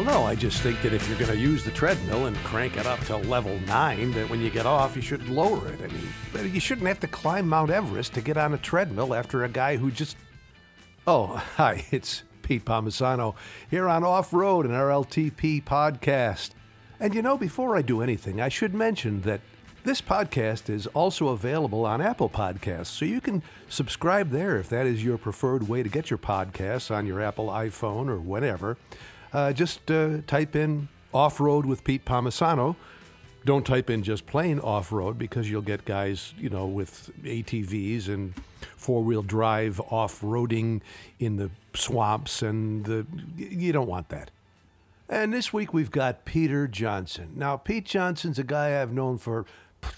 Well, no, I just think that if you're going to use the treadmill and crank it up to level nine, that when you get off, you should lower it. I mean, you shouldn't have to climb Mount Everest to get on a treadmill after a guy who just. Oh, hi, it's Pete Palmisano here on Off Road and RLTP podcast. And you know, before I do anything, I should mention that this podcast is also available on Apple Podcasts, so you can subscribe there if that is your preferred way to get your podcasts on your Apple iPhone or whatever. Uh, just uh, type in off road with Pete Palmisano. Don't type in just plain off road because you'll get guys, you know, with ATVs and four wheel drive off roading in the swamps, and the, you don't want that. And this week we've got Peter Johnson. Now, Pete Johnson's a guy I've known for,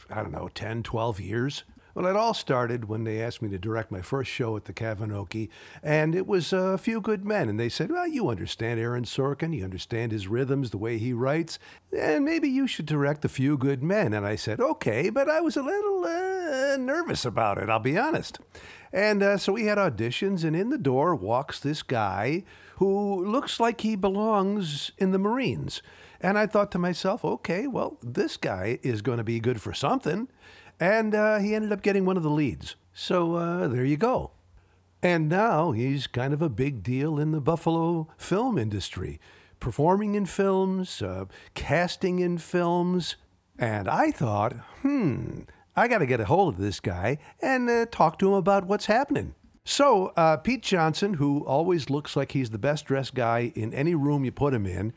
I don't know, 10, 12 years. Well, it all started when they asked me to direct my first show at the Kavinoky, and it was a few good men. And they said, Well, you understand Aaron Sorkin, you understand his rhythms, the way he writes, and maybe you should direct a few good men. And I said, Okay, but I was a little uh, nervous about it, I'll be honest. And uh, so we had auditions, and in the door walks this guy who looks like he belongs in the Marines. And I thought to myself, okay, well, this guy is going to be good for something. And uh, he ended up getting one of the leads. So uh, there you go. And now he's kind of a big deal in the Buffalo film industry, performing in films, uh, casting in films. And I thought, hmm, I got to get a hold of this guy and uh, talk to him about what's happening. So, uh, Pete Johnson, who always looks like he's the best dressed guy in any room you put him in,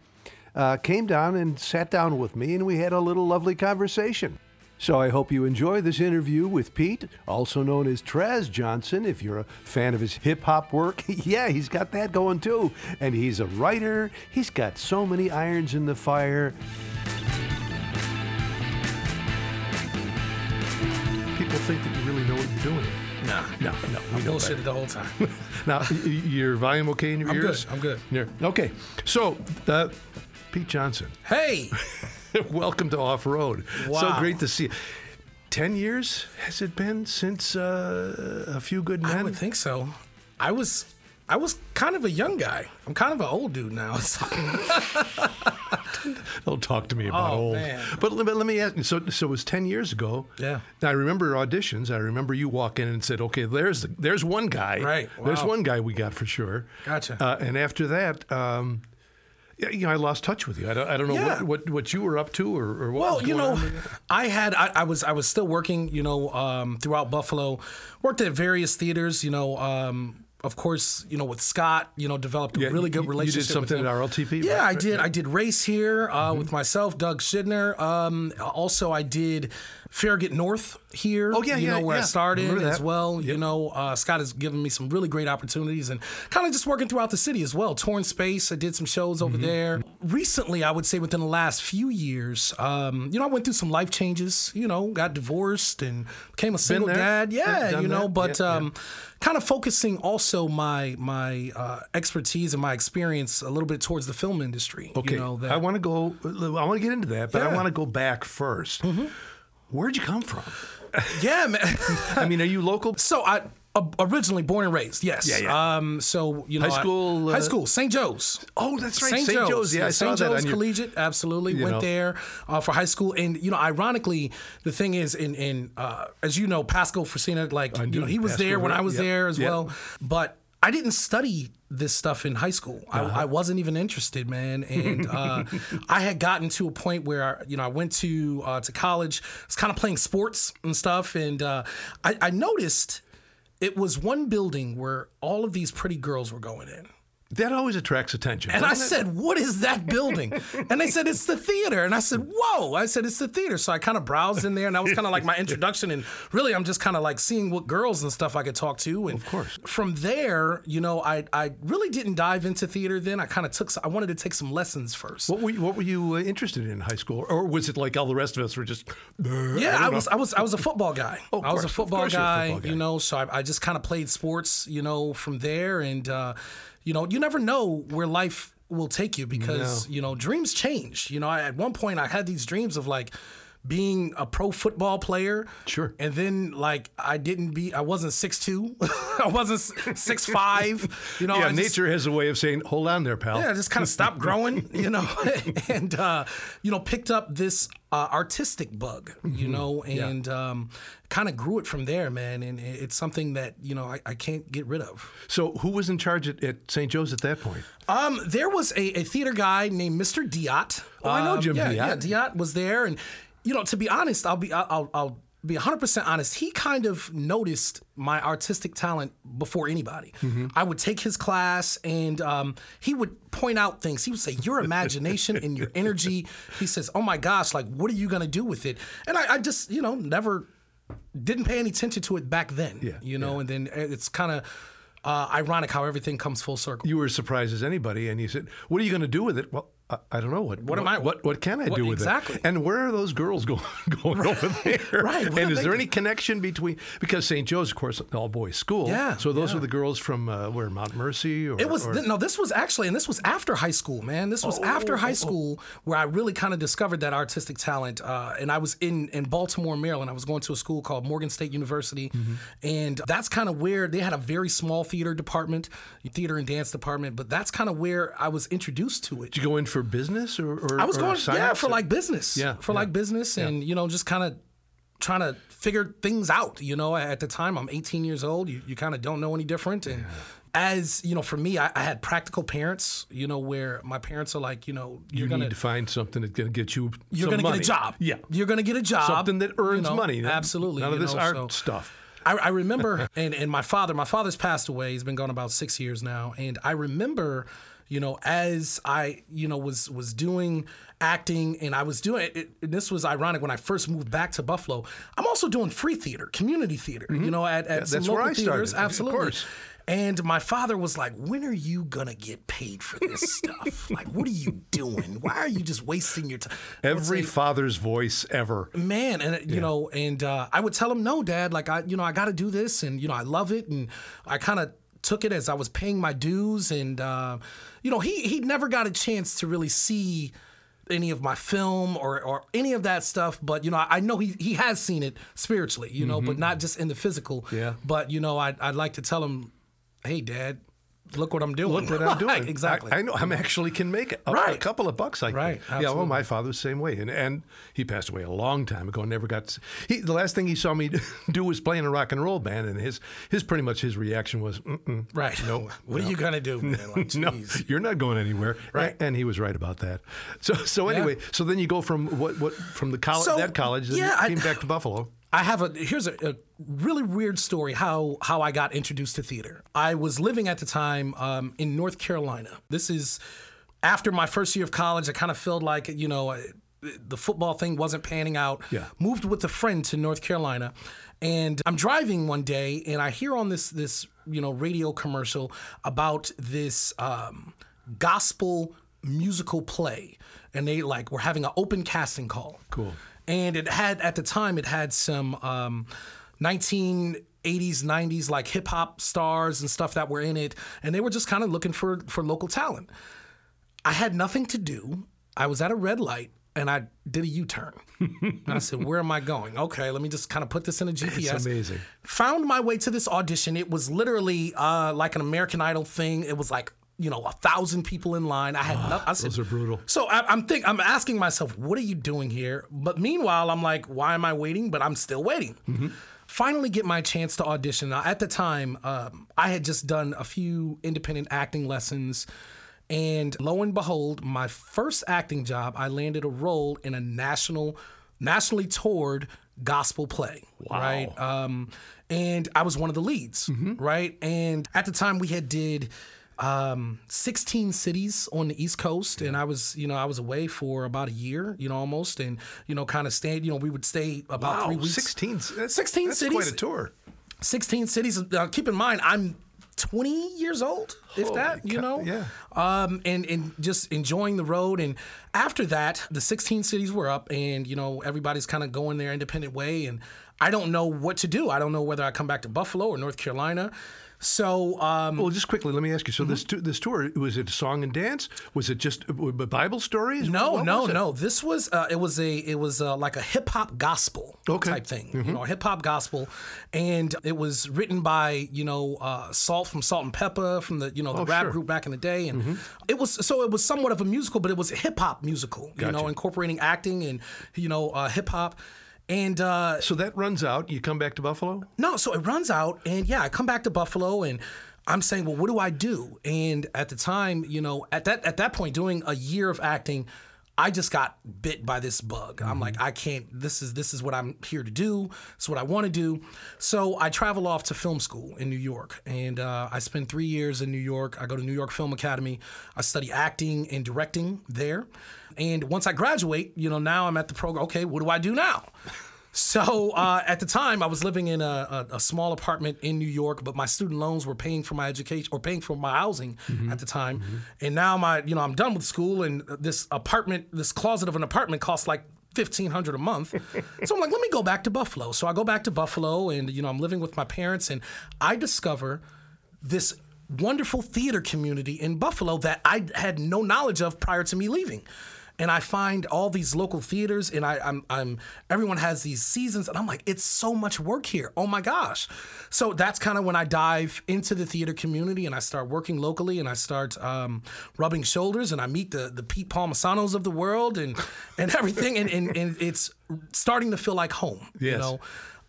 uh, came down and sat down with me, and we had a little lovely conversation. So I hope you enjoy this interview with Pete, also known as Traz Johnson. If you're a fan of his hip hop work, yeah, he's got that going too. And he's a writer. He's got so many irons in the fire. People think that you really know what you're doing. Nah, No, no, we I know bullshitted the whole time. now, y- y- your volume okay in your I'm ears? good. I'm good. Yeah. Okay. So, uh, Pete Johnson, Hey, welcome to Off Road. Wow. So great to see you. Ten years has it been since uh, a few good men? I would think so. I was, I was kind of a young guy. I'm kind of an old dude now. So- Don't talk to me about Oh, old. man. But let, me- let me ask you. So, so it was ten years ago. Yeah. Now, I remember auditions. I remember you walk in and said, "Okay, there's the, there's one guy. Right, There's one guy we got for sure." Gotcha. Uh, and after that. Um, you know, I lost touch with you. I don't, I don't know Yeah. what, what, what you were up to or, or what well, you know. I had, I, I was, I was still working. You know, um, throughout Buffalo, worked at various theaters. You know. Um, of course, you know with Scott, you know developed a Yeah, really good you- you did relationship. something with him. at RLTP, Yeah, right? I did. right. I did race here uh, Mm-hmm. with myself, Doug Shidner. Um, also, I did Farragut North here. Oh, yeah, you yeah, know where yeah. I started Remember as well. You know, uh, Scott has given me some really great opportunities and kind of just working throughout the city as well. Torn Space, I did some shows over Mm-hmm. there. Recently, I would say within the last few years, um, you know, I went through some life changes. You know, got divorced and became a single dad. Yeah, you know, that. but um, kind of focusing also my my uh, expertise and my experience a little bit towards the film industry. Okay, you know, that, I want to go. I want to get into that, but I. Mm-hmm. want to go back 1st Where'd you come from? yeah, man. I mean, are you local? so I uh, originally born and raised, yes. Yeah, yeah. Um, so you know, High I- school, uh, high school, St. Joe's. Oh, that's right, St. St. Joe's. Joe's. Yeah, I saw St. that Joe's on your- Collegiate. Absolutely went know. there uh, for high school, and you know, ironically, the thing is, in in uh, as you know, Pascal Fresina, like you know, he was Pascal, there when right. I was Yep. there as Yep. well, but. I didn't study this stuff in high school. Uh-huh. I, I wasn't even interested, man. And uh, I had gotten to a point where you know I went to uh, to college. I was kind of playing sports and stuff, and uh, I, I noticed it was one building where all of these pretty girls were going in. That always attracts attention. And I it? said, What is that building? and they said, It's the theater. And I said, Whoa. I said, It's the theater. So I kind of browsed in there, and that was kind of like my introduction. And really, I'm just kind of like seeing what girls and stuff I could talk to. And of course. From there, you know, I, I really didn't dive into theater then. I kind of took, I wanted to take some lessons first. What were you, what were you uh, interested in in high school, or was it like all the rest of us were just? "Uh, Yeah, I, don't was. I was, I was a football guy. Oh, of I was a football you're a guy, football guy. you know. So I, I just kind of played sports, you know, from there, and uh, you know, you never know where life will take you because you know dreams change. You know, I, at one point I had these dreams of like being a pro football player. Sure. And then like I didn't be I wasn't six two. I wasn't six five. You know, yeah, I just- nature has a way of saying, "Hold on there, pal." yeah, I just kind of stopped growing, you know, and uh, you know, picked up this uh, artistic bug, you know, and um, kind of grew it from there, man. And it's something that you know I, I can't get rid of. So, who was in charge at, at St. Joe's at that point? Um, there was a, a theater guy named Mr. Diot. Oh, I know Um, Jim yeah, Diot. Yeah, Diot was there, and you know, to be honest, I'll be I'll, I'll, be 100 percent honest. He kind of noticed my artistic talent before anybody. Mm-hmm. I would take his class, and um, he would point out things. He would say, "Your imagination and your energy." He says, "Oh my gosh, like what are you gonna do with it?" And I, I just you know never didn't pay any attention to it back then. Yeah, you know, and then it's kind of. Uh, ironic how everything comes full circle. You were as surprised as anybody, and you said, "What are you going to do with it?" Well, I, I don't know. What what am I- What what can I what- do with exactly. it? And where are those girls going going over there? Right, what And is there any connection between because St. Joe's, of course, all boys school. Yeah, So those yeah. were the girls from uh, where Mount Mercy. Or, It was or- th- no. This was actually, and this was after high school, man. This was after high school where I really kind of discovered that artistic talent. Uh, and I was in in Baltimore, Maryland. I was going to a school called Morgan State University, and that's kind of where they had a very small theater department, theater and dance department. But that's kind of where I was introduced to it. Did you go in for business or? or I was going, yeah, for like business. Yeah, For yeah. like business and, you know, just kind of trying to figure things out. You know, at the time, I'm 18 years old. You, you kind of don't know any different. And as, you know, for me, I, I had practical parents, you know, where my parents are like, you know, you're You going need to find something that's going to get you. you're going to get a job. Yeah. You're going to get a job. Something that you earns know, money. Absolutely. None of you this know, art so- stuff. I, I remember, and, and my father, my father's passed away. He's been gone about six years now, and I remember, you know, as I, you know, was was doing acting, and I was doing it. This was ironic when I first moved back to Buffalo. I'm also doing free theater, community theater, you know, at, at some Mm-hmm. that's where local I started, theaters. of- of Absolutely. course. And my father was like, "When are you gonna get paid for this stuff? like, what are you doing? Why are you just wasting your time?" Every father's voice ever. man and you know and uh, i would tell him no dad like i you know i got to do this and you know i love it and i kind of took it as i was paying my dues and uh, you know he he never got a chance to really see any of my film or, or any of that stuff but you know I, I know he, he has seen it spiritually you know but not just in the physical Mm-hmm. Yeah. but you know I'd, I'd like to tell him hey dad look what i'm doing Look what I'm doing. Exactly I, I know. I'm actually can make a, a couple of bucks. I can. Right, Yeah. Well, my father was the same way, and and he passed away a long time ago. And never got. To, he the last thing he saw me do was play in a rock and roll band, and his his pretty much his reaction was, right No. what are you gonna do man? Like, No, you're not going anywhere. Right. And he was right about that. So so anyway, so then you go from what what from the college So, that college, then yeah, you I- came back to Buffalo. I have a here's a, a really weird story how how I got introduced to theater. I was living at the time um, in North Carolina. This is after my first year of college. I kind of felt like you know the football thing wasn't panning out. Yeah. Moved with a friend to North Carolina, and I'm driving one day and I hear on this this you know radio commercial about this um, gospel musical play, and they like were having an open casting call Cool. And it had at the time it had some um, 1980s 90s like hip hop stars and stuff that were in it and they were just kind of looking for for local talent. I had nothing to do. I was at a red light and i did a u-turn. And i said where am i going? Okay let me just kind of put this in a gps It's amazing. found my way to this audition. It was literally uh, like an american idol thing. It was like you know a thousand people in line i had no, I said, Those are brutal. so I, I'm think I'm asking myself, what are you doing here? But meanwhile, I'm like, why am I waiting? But I'm still waiting. Finally, get my chance to audition. Now, at the time, um, I had just done a few independent acting lessons, and lo and behold, my first acting job, I landed a role in a national, nationally toured gospel play. Wow. Right. Um, and I was one of the leads. Right. And at the time, we had did um, 16 cities on the East Coast, and I was, you know, I was away for about a year, you know, almost, and you know, kind of stayed. You know, we would stay about Wow, three weeks. 16. That's, 16 that's cities. quite a tour. 16 cities. Uh, keep in mind, I'm 20 years old, if Holy that, you know. yeah. Um, and and just enjoying the road. And after that, the 16 cities were up, and you know everybody's kind of going their independent way. And I don't know what to do. I don't know whether I come back to Buffalo or North Carolina. So um, Well, just quickly, let me ask you. So this Mm-hmm. tu- this tour was it song and dance? Was it just uh, Bible stories? No, What no, no. This was uh, it was a it was uh, like a hip hop gospel Okay. Mm-hmm. type thing, you know, hip hop gospel, and it was written by you know uh, Salt from Salt-N-Pepa from the you know the Oh, rap sure. Mm-hmm. group back in the day, and it was so it was somewhat of a musical, but it was a hip hop musical, you know, incorporating acting and you know uh, hip hop, and uh, So that runs out. You come back to Buffalo. no, so it runs out, and yeah, I come back to Buffalo, and I'm saying, well, what do I do? And at the time, you know, at that at that point, doing a year of acting, I just got bit by this bug. I'm like, I can't. This is this is what I'm here to do. It's what I want to do. So I travel off to film school in New York, and uh, I spend three years in New York. I go to New York Film Academy. I study acting and directing there. And once I graduate, you know, now I'm at the program. Okay, what do I do now? So uh, at the time, I was living in a, a, a small apartment in New York, but my student loans were paying for my education or paying for my housing at the time. And now my, you know, I'm done with school, and this apartment, this closet of an apartment, costs like fifteen hundred a month. so I'm like, let me go back to Buffalo. So I go back to Buffalo, and you know, I'm living with my parents, and I discover this wonderful theater community in Buffalo that I had no knowledge of prior to me leaving. And I find all these local theaters, and I, I'm, I'm, everyone has these seasons, and I'm like, it's so much work here. Oh my gosh! So that's kind of when I dive into the theater community, and I start working locally, and I start um, rubbing shoulders, and I meet the the Pete Palmisanos of the world, and and everything, and, and and it's starting to feel like home. You know,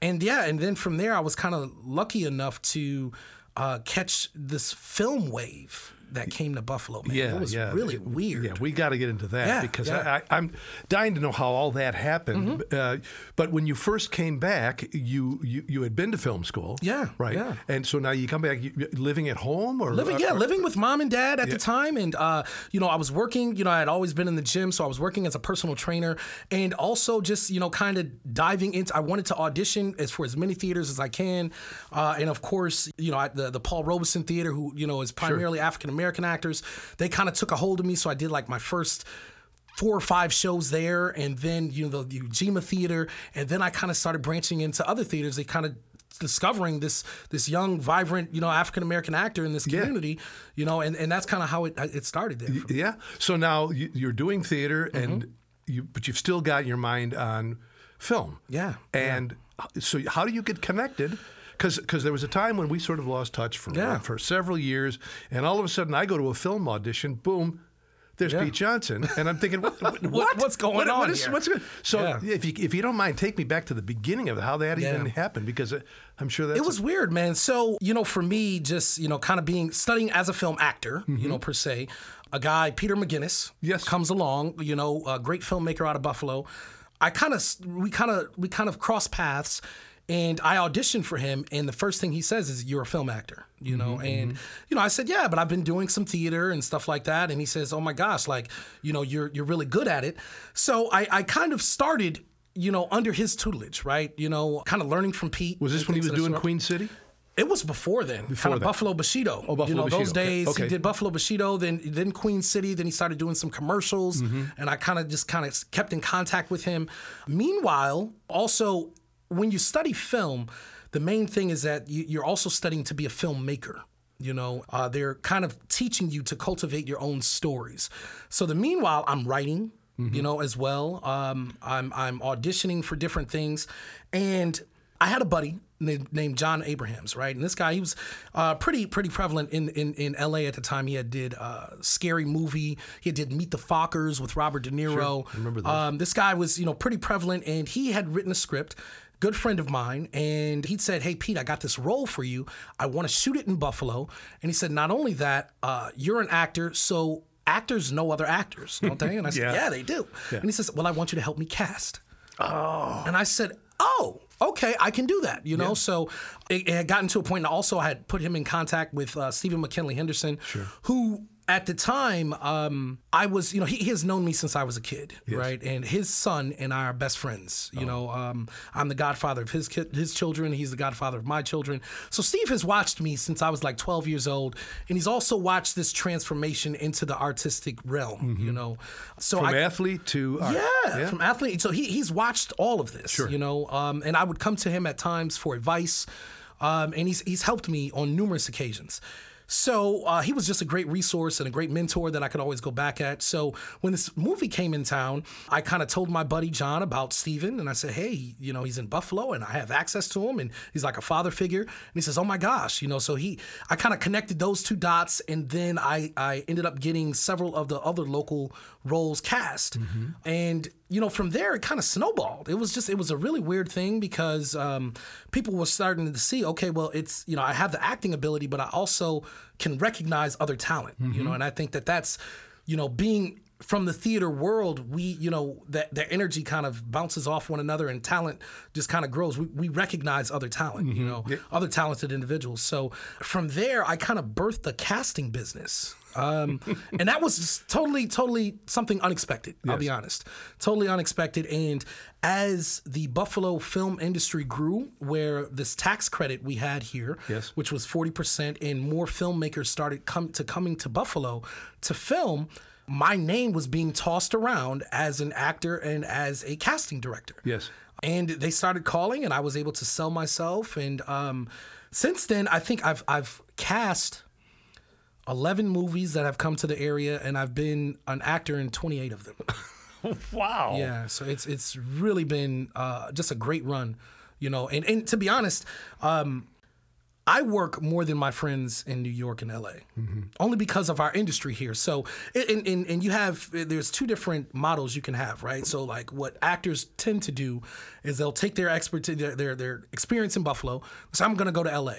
and yeah, and then from there, I was kind of lucky enough to uh, catch this film wave that came to Buffalo. Man, Yeah, it was yeah. really weird. Yeah, we got to get into that Yeah, because yeah. Mm-hmm. I, I, I'm dying to know how all that happened. Uh, but when you first came back, you, you you had been to film school. Yeah, right. yeah. And so now you come back, you, living at home or Living, yeah, living with mom and dad at the time, and uh, you know, I was working. You know, I had always been in the gym, so I was working as a personal trainer, and also just you know, kind of diving into. I wanted to audition as for as many theaters as I can, uh, and of course, you know, at the the Paul Robeson Theater, who you know is primarily African American actors, they kind of took a hold of me. So I did like my first four or five shows there, and then you know the Ujima Theater, and then I kind of started branching into other theaters. They kind of discovering this this young, vibrant, you know, African American actor in this community, you know, and, and that's kind of how it it started there. Yeah. So now you, you're doing theater, Mm-hmm. and you, but you've still got your mind on film. Yeah, And so, how do you get connected? Because because there was a time when we sort of lost touch for Yeah. for several years, and all of a sudden I go to a film audition, boom. There's Pete Johnson, and I'm thinking, what? what, what? what's going What- on what is- here? what's? So, Yeah. if you if you don't mind, take me back to the beginning of how that even happened, because I'm sure that It was weird, man. So, you know, for me, just, you know, kind of being studying as a film actor, you mm-hmm. know, per se, a guy, Peter McGinnis, Yes. comes along, you know, a great filmmaker out of Buffalo. I kind of, we kind of, we kind of cross paths. And I auditioned for him, and the first thing he says is, "You're a film actor," you know. And you know, I said, "Yeah, but I've been doing some theater and stuff like that." And he says, "Oh my gosh, like, you know, you're you're really good at it." So I, I kind of started, you know, under his tutelage, right? You know, kind of learning from Pete. was this when he was doing sort. Queen City? It was before then, kind of then. Buffalo Bushido. Oh, Buffalo you know, those Bushido. Okay, days okay. he did Buffalo Bushido, then then Queen City, then he started doing some commercials, Mm-hmm. and I kind of just kind of kept in contact with him. Meanwhile, also when you study film, the main thing is that you, you're also studying to be a filmmaker. You know, uh, they're kind of teaching you to cultivate your own stories. So the meanwhile, I'm writing, you know, as well. Um, I'm I'm auditioning for different things, and I had a buddy named, Jon Abrahams, right? And this guy, he was uh, pretty pretty prevalent in, in in L.A. at the time. He had did uh, Scary Movie. He did Meet the Fockers with Robert De Niro. I remember Um, this guy was you know pretty prevalent, and he had written a script. Good friend of mine, and he said, "Hey Pete, I got this role for you. I want to shoot it in Buffalo." And he said, "Not only that, uh, you're an actor, so." Actors know other actors, don't they? And I said, Yeah. yeah, they do. And he says, well, I want you to help me cast. Oh. And I said, oh, okay, I can do that. You know, so it, it had gotten to a point. And also, I had put him in contact with uh, Stephen McKinley Henderson, who at the time um, I was, you know, he, he has known me since I was a kid, right? And his son and I are best friends. You know, um, I'm the godfather of his kid, his children. He's the godfather of my children. So Steve has watched me since I was like 12 years old, and he's also watched this transformation into the artistic realm. You know, so From I, athlete to art. yeah, from athlete. So he, he's watched all of this, you know. Um, and I would come to him at times for advice. um, and he's he's helped me on numerous occasions. So uh, he was just a great resource and a great mentor that I could always go back at. So when this movie came in town, I kind of told my buddy Jon about Stephen and I said, hey, you know, he's in Buffalo and I have access to him and he's like a father figure. And he says, oh my gosh, you know, so he, I kind of connected those two dots and then I, I ended up getting several of the other local roles cast. Mm-hmm. And, you know, from there it kind of snowballed. It was just, it was a really weird thing because um, people were starting to see, okay, well, it's, you know, I have the acting ability, but I also can recognize other talent, you know, mm-hmm. and I think that that's, you know, being from the theater world, we, you know, that their energy kind of bounces off one another and talent just kind of grows. We, we recognize other talent, you mm-hmm. know, other talented individuals. So from there, I kind of birthed the casting business. Um, and that was totally, totally something unexpected. I'll be honest, totally unexpected. And as the Buffalo film industry grew, where this tax credit we had here, Yes. which was forty percent, and more filmmakers started come to coming to Buffalo to film, my name was being tossed around as an actor and as a casting director. Yes. And they started calling, and I was able to sell myself. And um, since then, I think I've I've cast. 11 movies that have come to the area and I've been an actor in 28 of them. Wow. Yeah, so it's it's really been uh, just a great run, you know. And and to be honest, um, I work more than my friends in New York and LA, only because of our industry here. So and, and and you have there's two different models you can have, right? So like what actors tend to do is they'll take their expertise, their their, their experience in Buffalo. So I'm going to go to LA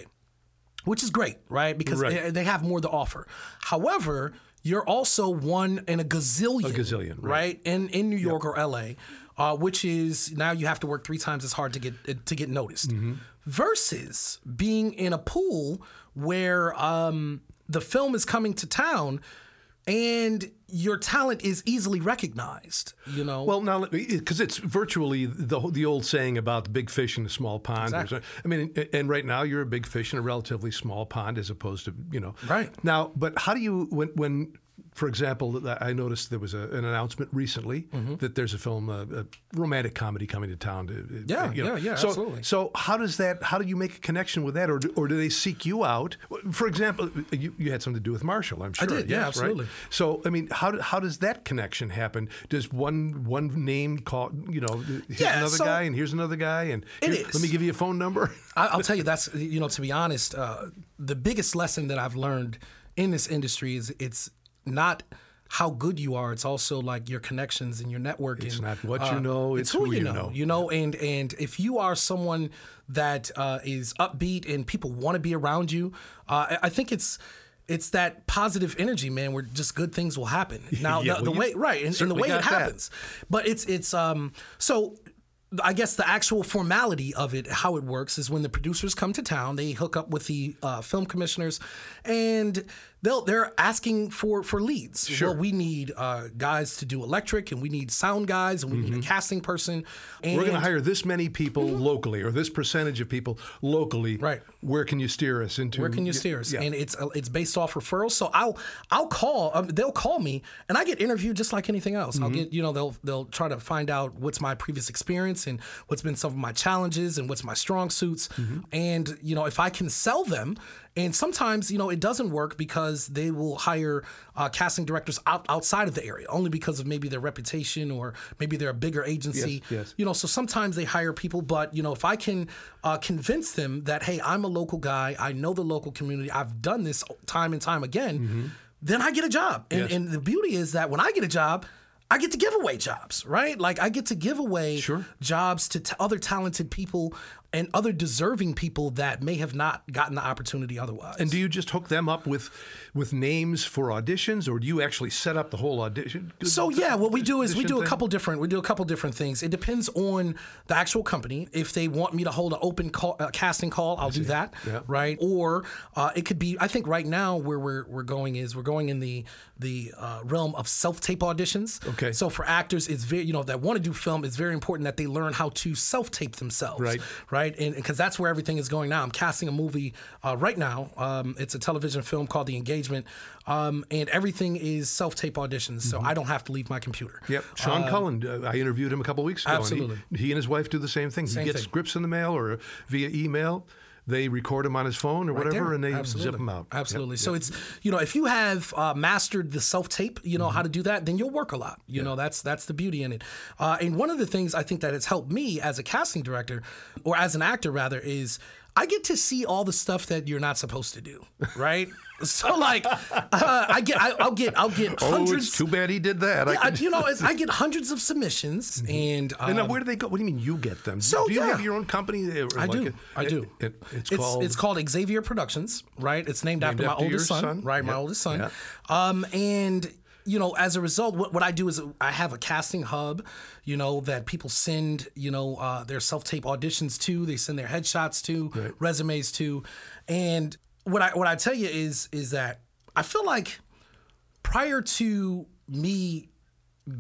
which is great, right? Because Right. they, they have more to offer. However, you're also one in a gazillion, a gazillion, right. right? In in New York or LA, uh, which is now you have to work three times as hard to get to get noticed. Mm-hmm. Versus being in a pool where um, the film is coming to town. And your talent is easily recognized, you know. Well, now, because it's virtually the the old saying about the big fish in a small pond. Exactly. I mean, and right now you're a big fish in a relatively small pond, as opposed to you know. Right. now, but how do you when when for example, I noticed there was a, an announcement recently Mm-hmm. that there's a film, a, a romantic comedy coming to town. To, Yeah, you know. yeah, yeah, So, absolutely. so how does that? How do you make a connection with that, or do, or do they seek you out? For example, you, you had something to do with Marshall, I'm sure. I did, yeah, yes, right? absolutely. So, I mean, how, how does that connection happen? Does one one name call, you know, here's Yeah, another so- guy and here's another guy and It here, is. let me give you a phone number? I, I'll tell you that's you know to be honest, uh, the biggest lesson that I've learned in this industry is it's not how good you are. It's also like your connections and your networking. It's and, not what you know, it's who you know. You know, and and if you are someone that uh, is upbeat and people want to be around you, uh, I- think it's. It's that positive energy, man, where just good things will happen. Now, Yeah, the, the way right, and, and the way it got that. happens, but it's it's um so I guess the actual formality of it, how it works, is when the producers come to town, they hook up with the uh, film commissioners, and they'll they're asking for for leads. Sure. Well, we need uh, guys to do electric, and we need sound guys, and we need a casting person. And Mm-hmm. We're going to hire this many people locally, or this percentage of people locally. Right. Where can you steer us into? Where can you steer us? Yeah. And it's uh, it's based off referrals. So I'll I'll call. Um, they'll call me, and I get interviewed just like anything else. Mm-hmm. I'll get you know they'll they'll try to find out what's my previous experience and what's been some of my challenges and what's my strong suits. Mm-hmm. And you know if I can sell them. And sometimes, you know, it doesn't work because they will hire uh, casting directors out, outside of the area, only because of maybe their reputation or maybe they're a bigger agency. yes. You know, so sometimes they hire people, but you know, if I can uh, convince them that hey, I'm a local guy, I know the local community, I've done this time and time again, then I get a job. And, Mm-hmm. Yes. and the beauty is that when I get a job. I get to give away jobs, right? Like I get to give away Sure. jobs to t- other talented people and other deserving people that may have not gotten the opportunity otherwise. And do you just hook them up with with names for auditions, or do you actually set up the whole audition? So yeah, what we do is we do a thing? couple different we do a couple different things. It depends on the actual company. If they want me to hold an open call, uh, casting call, I'll do that. Yeah. Right. Or uh, it could be. I think right now where we're we're going is we're going in the the uh, realm of self tape auditions. Okay. So for actors, it's very you know that want to do film, it's very important that they learn how to self tape themselves. Right. Right. And because that's where everything is going now. I'm casting a movie uh, right now. Um, it's a television film called The Engagement, um, and everything is self tape auditions. So I don't have to leave my computer. Yep, Sean Cullen. Uh, I interviewed him a couple weeks ago. and he- absolutely. he, and his wife do the same thing. Same he gets thing. scripts in the mail or via email. They record him on his phone or Right whatever, there. and they Absolutely. zip him out. Yep, Absolutely. So yep. it's you know if you have uh, mastered the self tape, you know Mm-hmm. how to do that, then you'll work a lot. You know that's that's the beauty in it. Uh, and one of the things I think that has helped me as a casting director, or as an actor rather, is I get to see all the stuff that you're not supposed to do. Right. so like uh, I get I, I'll get I'll get Oh, hundreds. too bad he did that. I I, you know, I get hundreds of submissions, and, um, and now where do they go? What do you mean you get them? So, do you yeah. have your own company? I like do. a- I do. it- it- it's, it's called. it's called Xavier Productions, right? It's named, after, after my oldest son, son? right? My oldest son. Yeah. Um, and you know, as a result, what, what I do is I have a casting hub, you know, that people send, you know, uh, their self tape auditions to. They send their headshots to, resumes to, and what I what I tell you is is that I feel like prior to me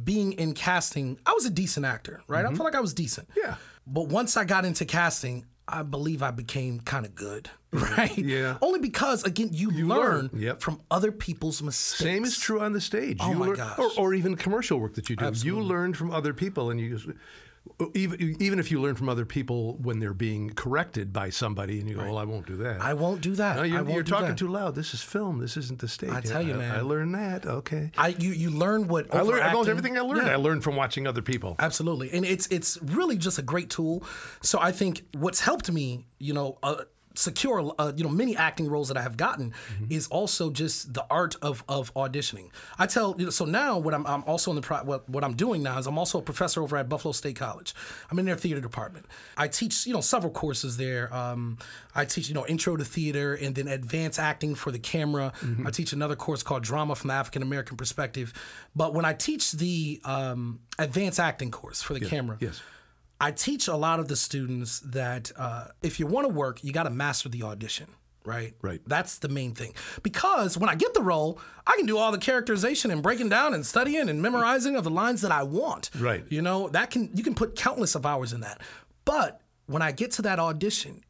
being in casting, I was a decent actor, right? I feel like I was decent. Mm-hmm. Yeah. But once I got into casting, I believe I became kind of good, right? Yeah. Only because again, you, learn. learn Yep. from other people's mistakes. Same is true on the stage. Oh you my learn, gosh. Or, or even commercial work that you do. You learn from other people, and you even even if you learn from other people when they're being corrected by somebody, and you go, "Well, I won't do that." I won't do that. No, you're, you're talking that. too loud. This is film. This isn't the stage. I tell you, I, man. I learned that. Okay. I you you learn what I learned I learned everything I learned. Yeah. I learned from watching other people. Absolutely, and it's it's really just a great tool. So I think what's helped me, you know, uh, secure, uh, you know, many acting roles that I have gotten is also just the art of of auditioning. I tell you know, so now what I'm I'm also in the pro- what what I'm doing now is I'm also a professor over at Buffalo State College. I'm in their theater department. I teach you know several courses there. Um, I teach you know intro to theater and then advanced acting for the camera. I teach another course called drama from the African American perspective. But when I teach the um, advanced acting course for the camera, yes. I teach a lot of the students that uh, if you want to work, you got to master the audition. Right. Right. That's the main thing. Because when I get the role, I can do all the characterization and breaking down and studying and memorizing of the lines that I want. Right. You know, that can you can put countless of hours in that. But when I get to that audition,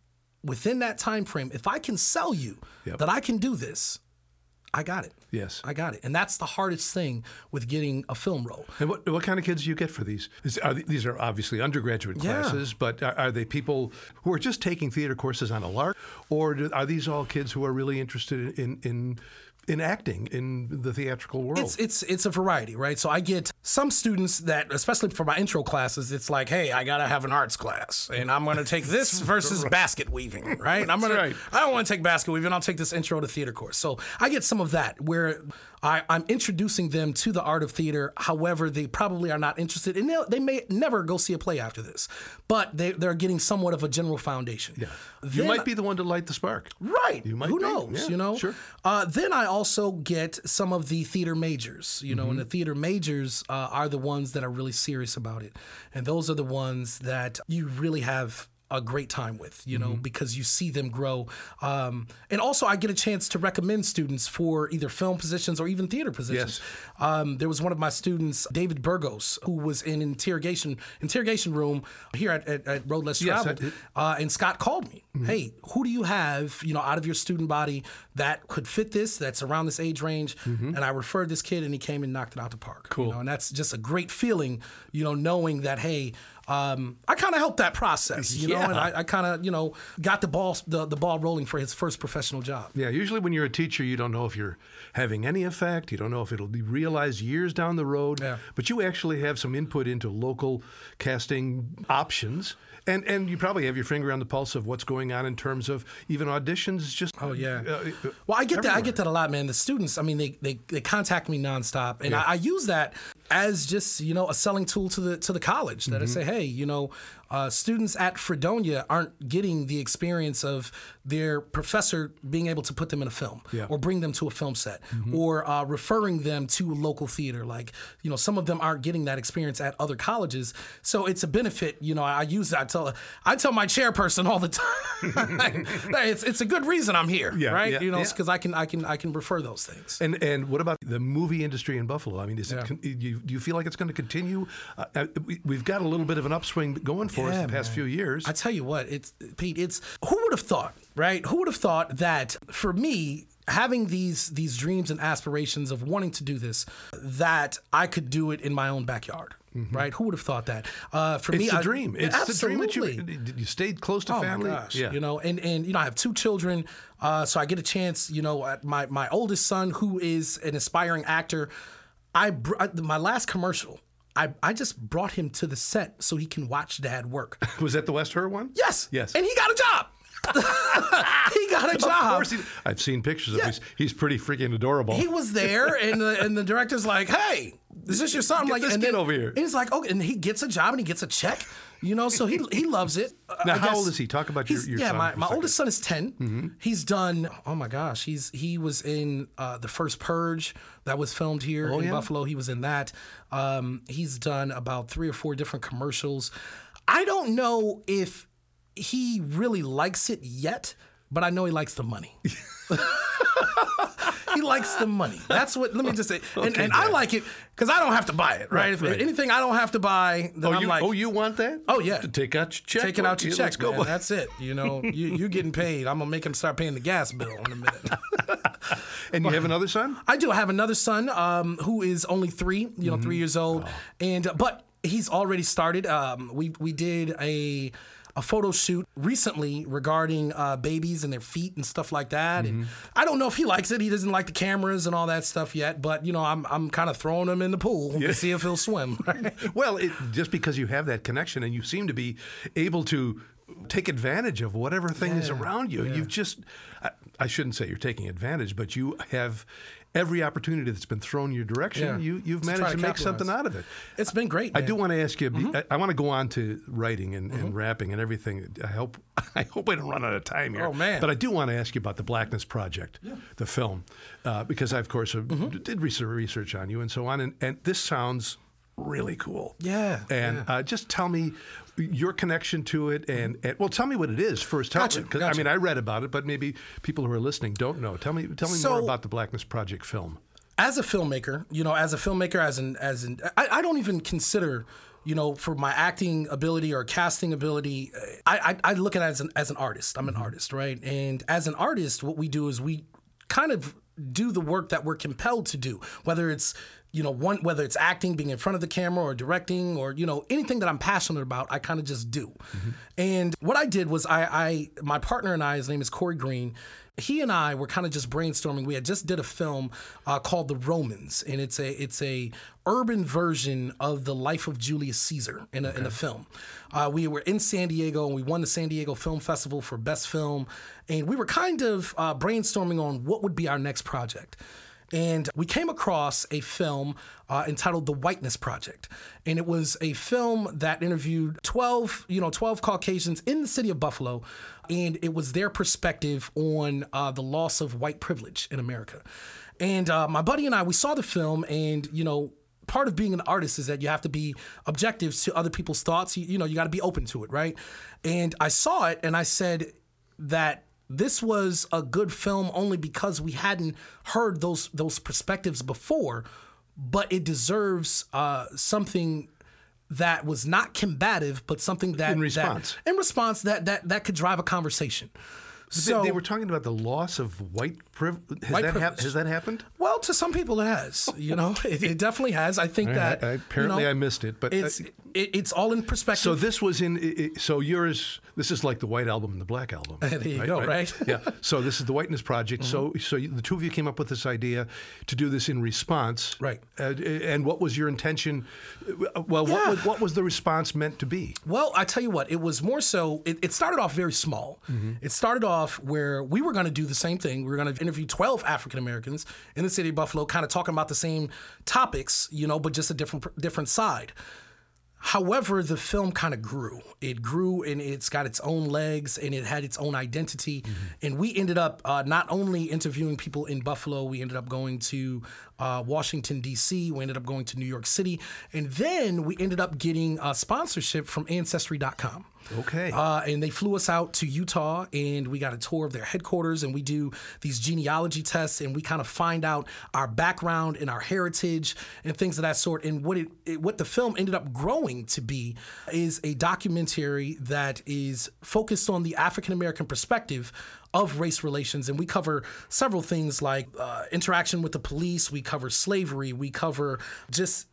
within that time frame, if I can sell you Yep. that I can do this, I got it. Yes. I got it. And that's the hardest thing with getting a film role. And what, what kind of kids do you get for these? Is, are, these are obviously undergraduate Yeah. classes, but are, are they people who are just taking theater courses on a lark, or do, are these all kids who are really interested in in in acting in the theatrical world? It's it's it's a variety, right? So I get some students that, especially for my intro classes, it's like, hey, I gotta have an arts class, and I'm gonna take this versus basket weaving, right? And I'm gonna, right. I don't want to take basket weaving. I'll take this intro to theater course. So I get some of that where I, I'm introducing them to the art of theater. However, they probably are not interested, and they, they may never go see a play after this, but they they're getting somewhat of a general foundation. Yeah, you might be the one to light the spark. Right. You might Who be. knows? Yeah, you know. sure. Uh, then I also get some of the theater majors. You know, and the theater majors uh, are the ones that are really serious about it, and those are the ones that you really have a great time with. You know, because you see them grow. Um, and also, I get a chance to recommend students for either film positions or even theater positions. Um, there was one of my students, David Burgos, who was in interrogation interrogation room here at, at, at Road Less Yes, Traveled. did. Uh, and Scott called me. Hey, who do you have, you know, out of your student body that could fit this, that's around this age range? And I referred this kid and he came and knocked it out the park. Cool. You know, and that's just a great feeling, you know, knowing that, hey, um, I kind of helped that process, you know, and I, I kind of, you know, got the ball the, the ball rolling for his first professional job. Yeah, usually when you're a teacher, you don't know if you're having any effect. You don't know if it'll be realized years down the road. Yeah. But you actually have some input into local casting options. And, and you probably have your finger on the pulse of what's going on in terms of even auditions. Just Oh yeah. uh, uh, well, I get that. I get that a lot, man. The students, I mean, they they, they contact me nonstop, and I, I use that as just you know a selling tool to the to the college. That Mm-hmm. I say, hey, you know, uh, students at Fredonia aren't getting the experience of their professor being able to put them in a film, Yeah. Mm-hmm. or bring them to a film set, or uh, referring them to a local theater. Like you know, some of them aren't getting that experience at other colleges, so it's a benefit. You know, I use that. I tell I tell my chairperson all the time. It's it's a good reason I'm here, Yeah, right? yeah, you know, because I can I can I can refer those things. And and what about the movie industry in Buffalo? I mean, is it, do you feel like it's going to continue? Uh, uh, we've got a little bit of an upswing going for us the past man. few years. I tell you what, it's Pete. It's who would have thought, right? Who would have thought that for me having these these dreams and aspirations of wanting to do this, that I could do it in my own backyard. right? Who would have thought that? Uh, for It's me, it's I- dream. It's absolutely. the dream that you you stayed close to Oh family. my gosh! Yeah. You know, and and you know, I have two children, uh, so I get a chance. You know, my my oldest son, who is an aspiring actor, I my last commercial. I, I just brought him to the set so he can watch dad work. Was that the West Herr one? Yes. Yes. And he got a job. he got a Of job. course, he, I've seen pictures of him. He's, he's pretty freaking adorable. He was there, and the, and the director's like, "Hey, is this your son?" I'm like, this and kid then- over here. And he's like, "Okay," and he gets a job and he gets a check. You know, so he he loves it. Now, I how guess- old is he? Talk about your- your yeah. my, my second. oldest son is 10 He's done. Oh my gosh, he's he was in uh, the first Purge that was filmed here in Oh, yeah? Buffalo. He was in that. Um, he's done about three or four different commercials. I don't know if he really likes it yet, but I know he likes the money. he likes the money. That's what. Let me just say, and, Okay, and I like it because I don't have to buy it. Right? if right. anything I don't have to buy, then oh, I'm you, like, oh, you want that? Oh, yeah. To take out your check. taking out your Yeah, check, go. man. That's it. You know, you you getting paid. I'm gonna make him start paying the gas bill in a minute. And you have another son? I do I have another son um, who is only three, you know, three years old, and but he's already started. Um, we we did a a photo shoot recently regarding uh, babies and their feet and stuff like that. And I don't know if he likes it. He doesn't like the cameras and all that stuff yet. But you know, I'm I'm kind of throwing him in the pool to see if he'll swim. Well, it, just because you have that connection and you seem to be able to take advantage of whatever thing is around you, you've just, I, I shouldn't say you're taking advantage, but you have every opportunity that's been thrown your direction, Yeah. you, you've managed to to make something out of it. it's been great. I do want to ask you. Mm-hmm. I, I want to go on to writing and, and rapping and everything. I hope I hope I don't run out of time here. Oh, man. But I do want to ask you about the Blackness Project, the film, uh, because I of course Mm-hmm. did research, research on you and so on. And, and this sounds really cool. Yeah, And Uh, just tell me your connection to it, and, and well, tell me what it is first. Tell Gotcha, 'cause, I gotcha. mean, I read about it, but maybe people who are listening don't know. Tell me, tell me more about the Blackness Project film. as a filmmaker, you know, as a filmmaker, as an as an, I, I don't even consider, you know, for my acting ability or casting ability, I I, I look at it as an as an artist. I'm an artist, right? And as an artist, what we do is we kind of do the work that we're compelled to do, whether it's you know one whether it's acting being in front of the camera or directing or you know anything that i'm passionate about i kind of just do and what i did was I, I my partner and i his name is corey green he and I were kind of just brainstorming. We had just did a film uh, called The Romans, and it's a it's a urban version of the life of Julius Caesar in a, in a film. Uh, we were in San Diego, and we won the San Diego Film Festival for best film, and we were kind of uh, brainstorming on what would be our next project. And we came across a film uh, entitled The Whiteness Project. And it was a film that interviewed 12, you know, 12 Caucasians in the city of Buffalo. And it was their perspective on uh, the loss of white privilege in America. And uh, my buddy and I, we saw the film and, you know, part of being an artist is that you have to be objective to other people's thoughts. You, you know, you got to be open to it, right? And I saw it and I said that this was a good film only because we hadn't heard those those perspectives before, but it deserves uh, something that was not combative, but something that In that- response. in response that that that could drive a conversation. They- So they, were talking about the loss of white privilege. Has, that hap- has that happened? Well, to some people it has. You know, it, it definitely has. I think that I- I- apparently you know, I missed it, but, uh, it's it, it's all in perspective. So this was in. i- i- So yours. This is like the white album and the black album. There you go, right? Mm-hmm. yeah. So this is the whiteness project. So so you- the two of you came up with this idea to do this in response. Right. Uh, and what was your intention? Well, what was, what was the response meant to be? Well, I tell you what, it was more so, it, it started off very small. It started off where we were going to do the same thing. We were going to interview 12 African Americans in the city of Buffalo, kind of talking about the same topics, you know, but just a different different side. However, the film kind of grew. It grew and it's got its own legs and it had its own identity. And we ended up uh, not only interviewing people in Buffalo, we ended up going to uh, Washington, D.C., we ended up going to New York City, and then we ended up getting a sponsorship from Ancestry.com. Okay. Uh, and they flew us out to Utah and we got a tour of their headquarters and we do these genealogy tests and we kind of find out our background and our heritage and things of that sort. And what it, it what the film ended up growing to be is a documentary that is focused on the African American perspective of race relations and we cover several things like uh, interaction with the police we cover slavery we cover just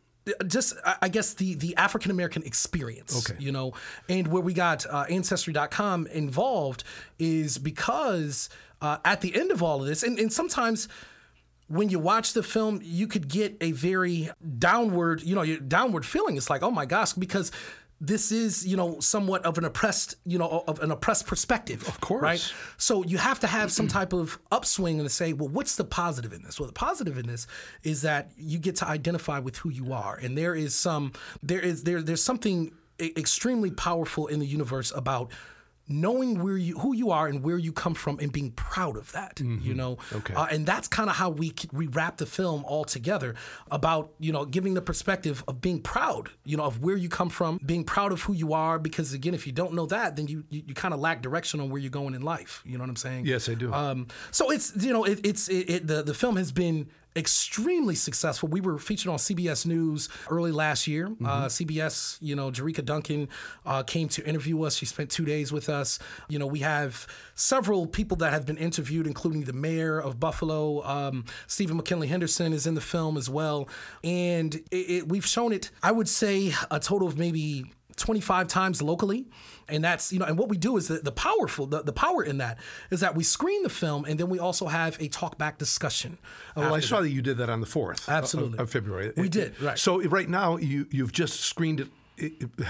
just I guess the the African American experience, Okay. you know, and where we got uh, Ancestry.com involved is because uh, at the end of all of this, and, and sometimes when you watch the film, you could get a very downward, you know, your downward feeling. It's like, oh my gosh, because this is, you know, somewhat of an oppressed, you know, of an oppressed perspective. Of course. Right? So you have to have some type of upswing and say, well, what's the positive in this? Well, the positive in this is that you get to identify with who you are, and there is some, there is there there's something extremely powerful in the universe about knowing where you who you are and where you come from and being proud of that you know Okay. Uh, and that's kind of how we we wrap the film all together about you know giving the perspective of being proud you know of where you come from being proud of who you are because again if you don't know that then you you, you kind of lack direction on where you're going in life you know what i'm saying Yes, I do. um, so it's you know it, it's it, it, the the film has been extremely successful. We were featured on CBS News early last year. Uh, CBS, you know, Jericka Duncan uh, came to interview us. She spent two days with us. You know, we have several people that have been interviewed, including the mayor of Buffalo. Um, Stephen McKinley Henderson is in the film as well, and it, it, we've shown it. I would say a total of maybe 25 times locally and that's you know and what we do is the, the powerful the, the power in that is that we screen the film and then we also have a talk back discussion Oh, well, I saw that you did that on the fourth Absolutely. of, of February. We did, right. So right now you you've just screened it, it, it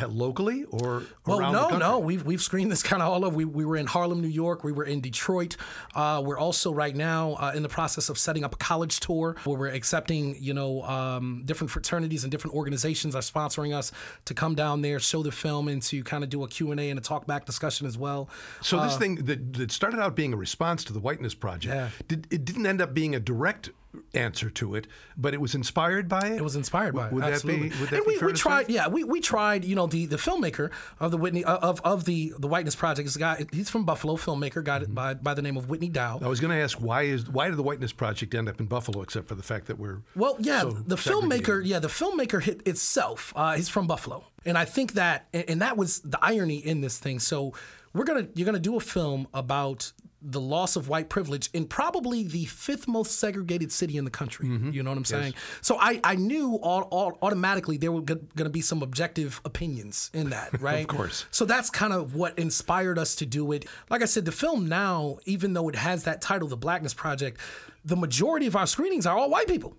locally or Well, around the no, no, we've we've screened this kind of all over. We, we were in Harlem, New York. We were in Detroit. Uh, we're also right now uh, in the process of setting up a college tour where we're accepting, you know, um, different fraternities and different organizations are sponsoring us to come down there, show the film, and to kind of do a Q and A talk back discussion as well. So this thing that, that started out being a response to the Whiteness Project, Yeah. did, it didn't end up being a direct answer to it, but it was inspired by it. It was inspired by Would it. that Absolutely. be? Would that and be we, we to say? tried, yeah, we, we tried. You know, the, the filmmaker of the Whitney uh, of of the the Whiteness Project is a guy. He's from Buffalo, filmmaker, got Mm-hmm. it by by the name of Whitney Dow. I was going to ask why is why did the Whiteness Project end up in Buffalo, except for the fact that we're Well, yeah, so the filmmaker, yeah, the filmmaker hit itself. Uh, he's from Buffalo, and I think that, and, and that was the irony in this thing. So we're gonna, you're gonna do a film about the loss of white privilege in probably the fifth most segregated city in the country. Mm-hmm. You know what I'm saying? So I, I knew all, all, automatically there were going to be some objective opinions in that, right? of course. So that's kind of what inspired us to do it. Like I said, the film now, even though it has that title, The Blackness Project, the majority of our screenings are all white people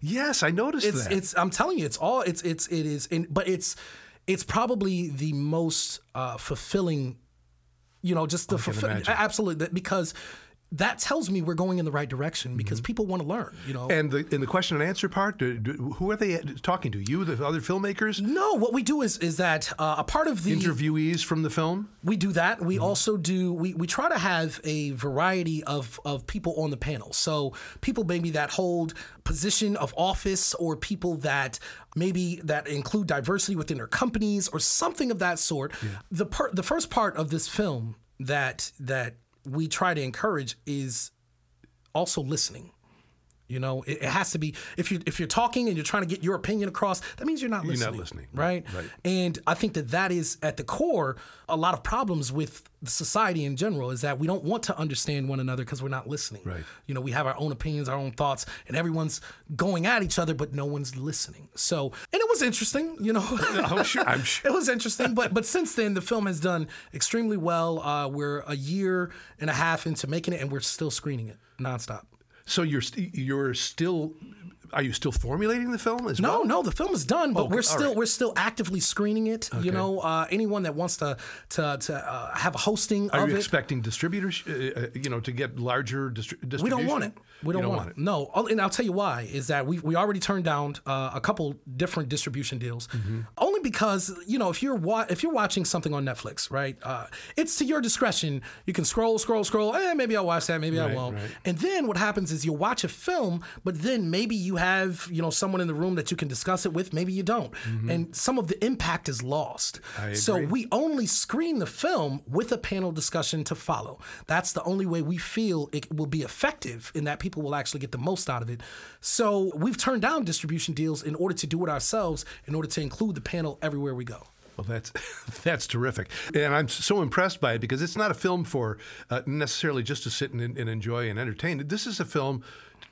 Yes, I noticed it's that. it's I'm telling you, it's all it's it's it is, in, but it's it's probably the most uh, fulfilling. You know, just the fulfill, absolutely because that tells me we're going in the right direction because people want to learn. You know, Mm-hmm. and the in the question and answer part, do, do, who are they talking to? You, the other filmmakers, no, what we do is is that uh, a part of the interviewees from the film. We do that. Mm-hmm. We also do. We, we try to have a variety of of people on the panel. So people maybe that hold position of office, or people that maybe that include diversity within their companies, or something of that sort. The per, the first part of this film that that we try to encourage is also listening. You know, it, it has to be if you if you're talking and you're trying to get your opinion across, that means you're not listening. You're not listening. right? Right. And I think that that is at the core a lot of problems with society in general is that we don't want to understand one another because we're not listening. Right. You know, we have our own opinions, our own thoughts, and everyone's going at each other, but no one's listening. So, and it was interesting. You know, I'm sure. I'm sure. it was interesting. But but since then, the film has done extremely well. Uh, we're a year and a half into making it, and we're still screening it nonstop. So you're st- you're still are you still formulating the film as No, well? no, no, the film is done, but Okay, we're still right. we're still actively screening it. You know, uh, anyone that wants to to to uh, have a hosting Are of you it, expecting distributors, uh, uh, you know, to get larger distri- distribution? we don't want it. We You don't, want, it. No, Oh, and I'll tell you why. Is that we we already turned down uh, a couple different distribution deals, Mm-hmm. only because you know if you're wa- if you're watching something on Netflix, right? Uh, it's to your discretion. You can scroll, scroll, scroll. Eh, maybe I'll watch that. Maybe I won't. right. And then what happens is you'll watch a film, but then maybe you have you know someone in the room that you can discuss it with. Maybe you don't, and some of the impact is lost. Mm-hmm. So we only screen the film with a panel discussion to follow. That's the only way we feel it will be effective in that people will actually get the most out of it. So we've turned down distribution deals in order to do it ourselves, in order to include the panel everywhere we go. Well, that's that's terrific, and I'm so impressed by it because it's not a film for uh, necessarily just to sit and, and enjoy and entertain. This is a film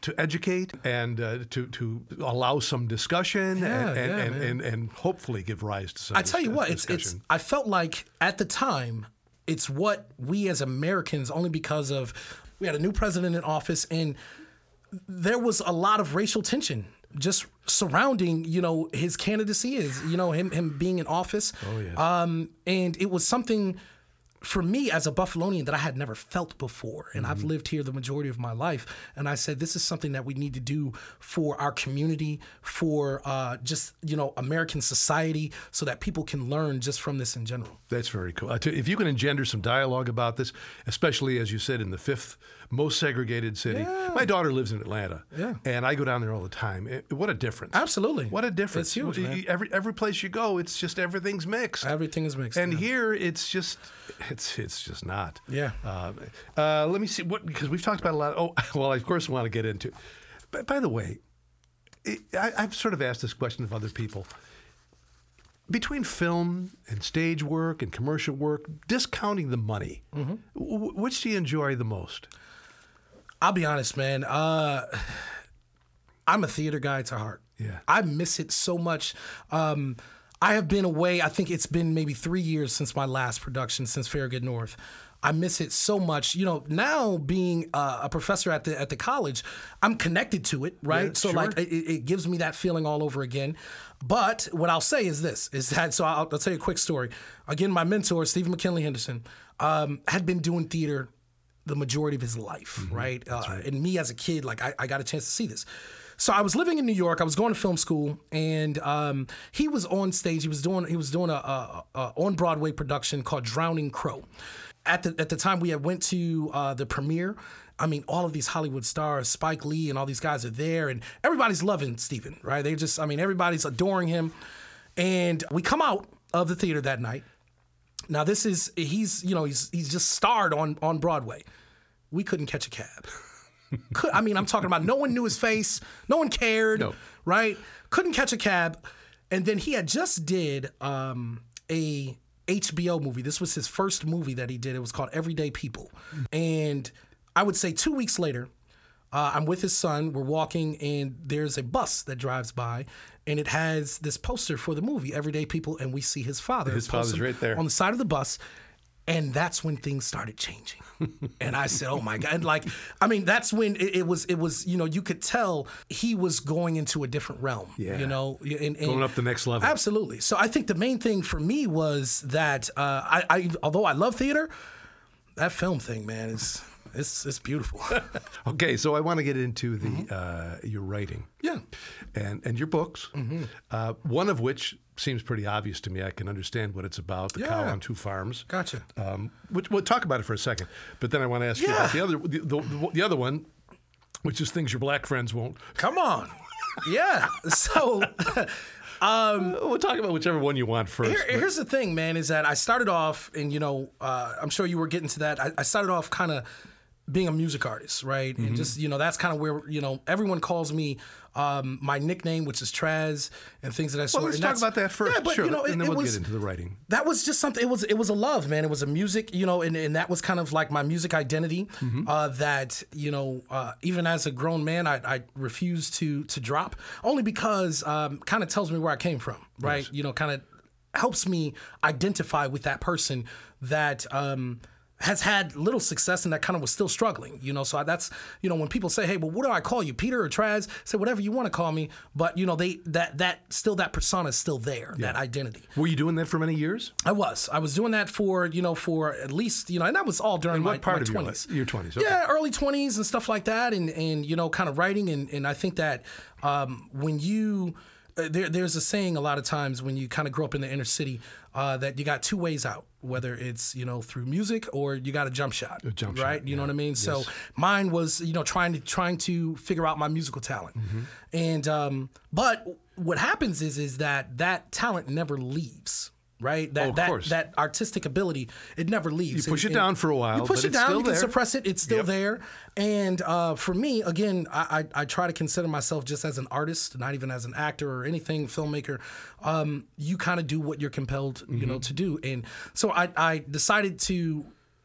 to educate and uh, to to allow some discussion Yeah, and, and, yeah, and, and, and hopefully give rise to some. I tell you what, it's it's. I felt like at the time, it's what we as Americans, only because of we had a new president in office, and there was a lot of racial tension just surrounding, you know, his candidacy is, you know, him him being in office. Oh, yeah. Um, and it was something for me as a Buffalonian that I had never felt before. And Mm-hmm. I've lived here the majority of my life. And I said, this is something that we need to do for our community, for uh, just, you know, American society, so that people can learn just from this in general. That's very cool. I tell you, If you can engender some dialogue about this, especially as you said in the fifth most segregated city. My daughter lives in Atlanta, Yeah. and I go down there all the time. It- what a difference! Absolutely. what a difference! It's huge, man. Every every place you go, it's just everything's mixed. Everything is mixed. and yeah. here it's just it's it's just not. Yeah. Uh, uh, let me see what because we've talked about a lot. Oh, well, I of course want to get into. But by the way, it, I, I've sort of asked this question of other people. Between film and stage work and commercial work, discounting the money, Mm-hmm. w- which do you enjoy the most? I'll be honest, man. Uh, I'm a theater guy to heart. Yeah. I miss it so much. Um, I have been away. I think it's been maybe three years since my last production, since Farragut North. I miss it so much. You know, now being uh, a professor at the at the college, I'm connected to it, right? Yeah, so sure. like, it, it gives me that feeling all over again. But what I'll say is this: is that so? I'll, I'll tell you a quick story. Again, my mentor, Stephen McKinley Henderson, um, had been doing theater the majority of his life, Mm-hmm. right? Uh, And me as a kid, like I, I got a chance to see this. So I was living in New York. I was going to film school, and um, he was on stage. He was doing he was doing a, a, a on Broadway production called Drowning Crow. At the at the time, we had went to uh, the premiere. I mean, all of these Hollywood stars, Spike Lee, and all these guys are there, and everybody's loving Stephen, right? They just, I mean, everybody's adoring him. And we come out of the theater that night. Now this is he's you know he's he's just starred on on Broadway. We couldn't catch a cab. Could, I mean, I'm talking about no one knew his face, no one cared, No. right? Couldn't catch a cab, and then he had just did um, a HBO movie. This was his first movie that he did. It was called Everyday People, and I would say two weeks later, uh, I'm with his son. We're walking, and there's a bus that drives by, and it has this poster for the movie Everyday People, and we see his father. His father's right there. on the side of the bus. And that's when things started changing. and I said, "Oh my god!" And like, I mean, that's when it, it was. It was, you know, you could tell he was going into a different realm. Yeah. You know, and, and Going up the next level. Absolutely. So I think the main thing for me was that uh, I, I, although I love theater, that film thing, man, is it's it's beautiful. Okay, so I want to get into the Mm-hmm. uh, your writing. Yeah. and and your books. Mm-hmm. Uh, one of which seems pretty obvious to me. I can understand what it's about. The cow on two farms. Gotcha. Um, which, we'll talk about it for a second, but then I want to ask you about the other the, the, the other one, which is things your black friends won't. Come on. Yeah. So We'll talk about whichever one you want first. Here, here's the thing, man, is that I started off, and you know, uh, I'm sure you were getting to that. I, I started off kind of being a music artist, right? Mm-hmm. And just you know, that's kind of where you know everyone calls me um, my nickname, which is Traz, and things of that sort. well, let's And talk about that first, Yeah, but sure, you know, it, and then we'll was, get into the writing. that was just something. It was it was a love, man. It was a music, you know, and, and that was kind of like my music identity. Mm-hmm. Uh, that you know, uh, even as a grown man, I, I refused to to drop only because um, kind of tells me where I came from, right? You know, kind of helps me identify with that person that. Um, has had little success and that kind of was still struggling, you know. So I, that's you know when people say, "Hey, well, what do I call you, Peter or Traz?" Say whatever you want to call me, but you know they that that still that persona is still there, that identity. Were you doing that for many years? I was. I was doing that for you know for at least you know, and that was all during my, part my of your twenties. 20s, okay. Yeah, early twenties and stuff like that, and and you know, kind of writing, and and I think that um, when you uh, there, there's a saying a lot of times when you kind of grow up in the inner city uh, that you got two ways out, whether it's you know through music or you got a jump shot, jump right? shot, you know what I mean? So mine was you know trying to trying to figure out my musical talent, Mm-hmm. and um, but what happens is is that that talent never leaves. Right, that Oh, of that course. that artistic ability it never leaves. You push And- it down and for a while, You push it down. you can there. suppress it. It's still Yep. there. And uh, for me, again, I, I I try to consider myself just as an artist, not even as an actor or anything, filmmaker. Um, you kind of do what you're compelled, you Mm-hmm. know, to do. And so I I decided to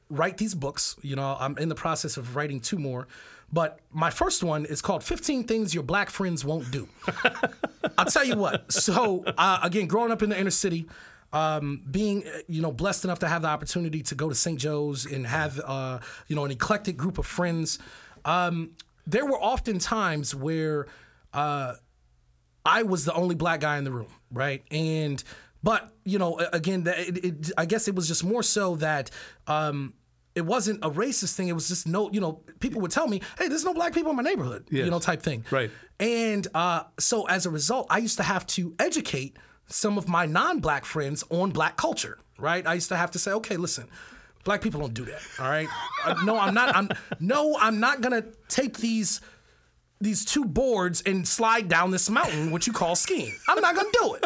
write these books. You know, I'm in the process of writing two more. But my first one is called 15 Things Your Black Friends Won't Do. I'll tell you what. So, uh, again, growing up in the inner city, um, being uh, you know blessed enough to have the opportunity to go to St. Joe's and have uh, you know an eclectic group of friends, um, there were often times where uh, I was the only black guy in the room, right? And but you know, again, that- it, it, I guess it was just more so that. Um, it wasn't a racist thing. It was just no, you know, people would tell me, "Hey, there's no black people in my neighborhood," you know, type thing. Right. And uh, so as a result, I used to have to educate some of my non-black friends on black culture. Right. I used to have to say, "Okay, listen, black people don't do that." All right. Uh, no, I'm not. I'm no, I'm not gonna take these these two boards and slide down this mountain, which you call skiing. I'm not gonna do it,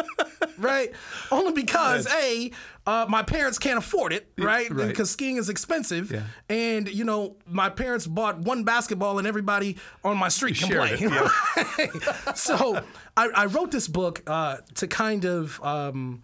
right? Only because a uh, my parents can't afford it, right? right. Because skiing is expensive, Yeah. and you know my parents bought one basketball and everybody on my street play. it, so I, I wrote this book uh, to kind of. Um,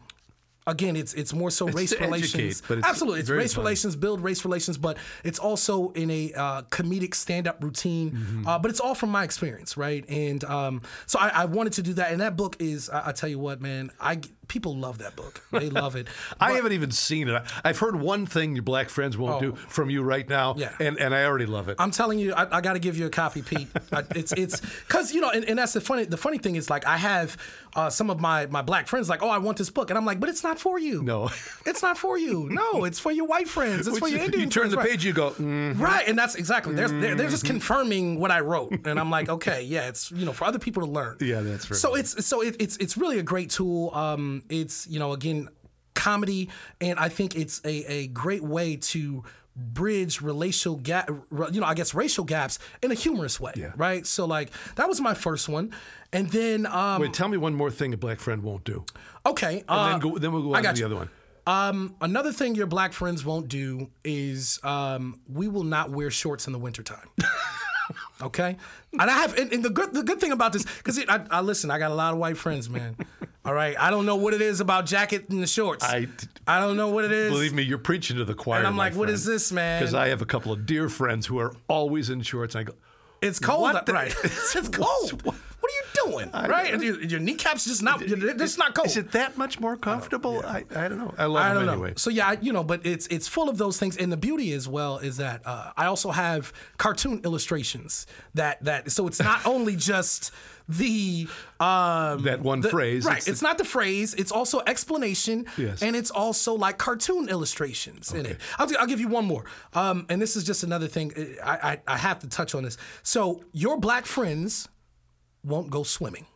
Again, it's it's more so race to educate, relations. but it's Absolutely, it's race relations, build race relations, but it's also in a uh, comedic stand-up routine. Mm-hmm. Uh, but it's all from my experience, right? And um, so I, I wanted to do that. And that book is, I, I tell you what, man, I people love that book. They love it. I haven't even seen it. I've heard one thing your black friends won't do from you right now, Oh. Yeah. and, and I already love it. I'm telling you, I, I got to give you a copy, Pete. I, it's it's because you know, and, and that's the funny. The funny thing is, like, I have uh, some of my my black friends like, oh, I want this book, and I'm like, but it's not for you. No. it's not for you. No, it's for your white friends. It's for your you- Indian you turn friends, the right. page, you go, mm, Right, and that's exactly. They're, they're, they're just confirming what I wrote, and I'm like, okay, yeah, it's you know for other people to learn. Yeah, that's right. So it's so it, it's it's really a great tool. Um, it's you know again comedy, and I think it's a a great way to bridge racial gap, you know, I guess racial gaps in a humorous way, Yeah. right? So like that was my first one, and then um, wait, tell me one more thing a black friend won't do, okay, and uh, then go, then we'll go I on to the you. other one. Um, another thing your black friends won't do is um, we will not wear shorts in the wintertime. okay, and I have and, and the good the good thing about this because I, I listen. I got a lot of white friends, man. All right, I don't know what it is about jacket and the shorts. I- I don't know what it is. Believe me, you're preaching to the choir. And I'm like, what is this, man? Because I have a couple of dear friends who are always in shorts. I go, It's cold, What the- right? it's cold. What are you doing, right? And your, your kneecaps just not. They're not cold. is it that much more comfortable? I, I don't know. I love I don't know. anyway. So yeah, you know, but it's it's full of those things, and the beauty as well is that uh, I also have cartoon illustrations that that so it's not only just the um That one the- phrase. right It's it's, the- not the phrase it's also explanation Yes. and it's also like cartoon illustrations in it I'll, I'll give you one more um and this is just another thing I, I i have to touch on this so your black friends won't go swimming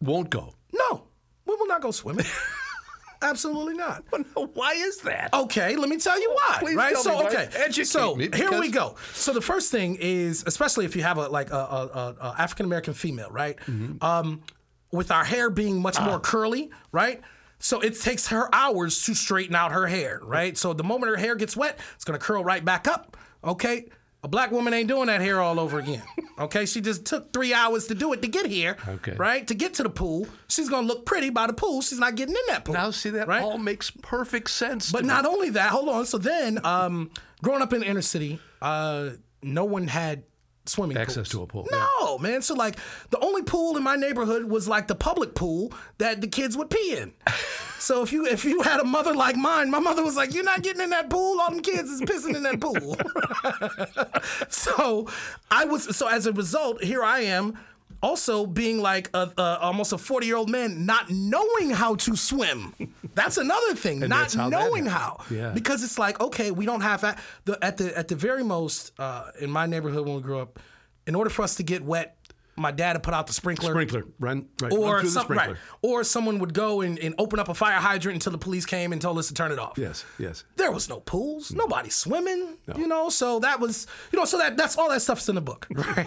Won't go. no we will not go swimming absolutely not Why is that? Okay, let me tell you why. Please right? so okay, Educate so here we go. So the first thing is, especially if you have a like a, a, a, a African American female, right? Mm-hmm. Um, with our hair being much Ah. more curly, right? So it takes her hours to straighten out her hair, right? So the moment her hair gets wet, it's gonna curl right back up. Okay. A black woman ain't doing that hair all over again. Okay, she just took three hours to do it to get here. Okay. right, to get to the pool. She's gonna look pretty by the pool. She's not getting in that pool. Now see that right? all makes perfect sense. But to me. not only that, hold on. So then, um, growing up in the inner city, uh, no one had swimming Access pools. to a pool, No, man. So like, the only pool in my neighborhood was like the public pool that the kids would pee in. so if you if you had a mother like mine, my mother was like, "You're not getting in that pool. All them kids is pissing in that pool." so I was so as a result, here I am. Also, being like a, a almost a forty year old man, not knowing how to swim. That's another thing. not how knowing how. Yeah. Because it's like, okay, we don't have that. The, at the at the very most, uh, in my neighborhood when we grew up, in order for us to get wet, my dad would put out the sprinkler. sprinkler run right Or run some, sprinkler. right, or someone would go and, and open up a fire hydrant until the police came and told us to turn it off. Yes, yes. There was no pools, nobody swimming, you know. So that was, you know, so that that's all that stuff's in the book, right?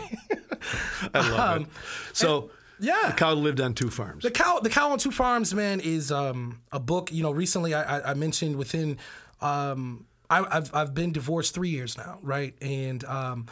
I love it. So yeah. the cow lived on two farms. The cow, the cow on two farms, man, is um, a book. You know, recently I, I, I mentioned within, um, I, I've I've been divorced three years now, right? And um,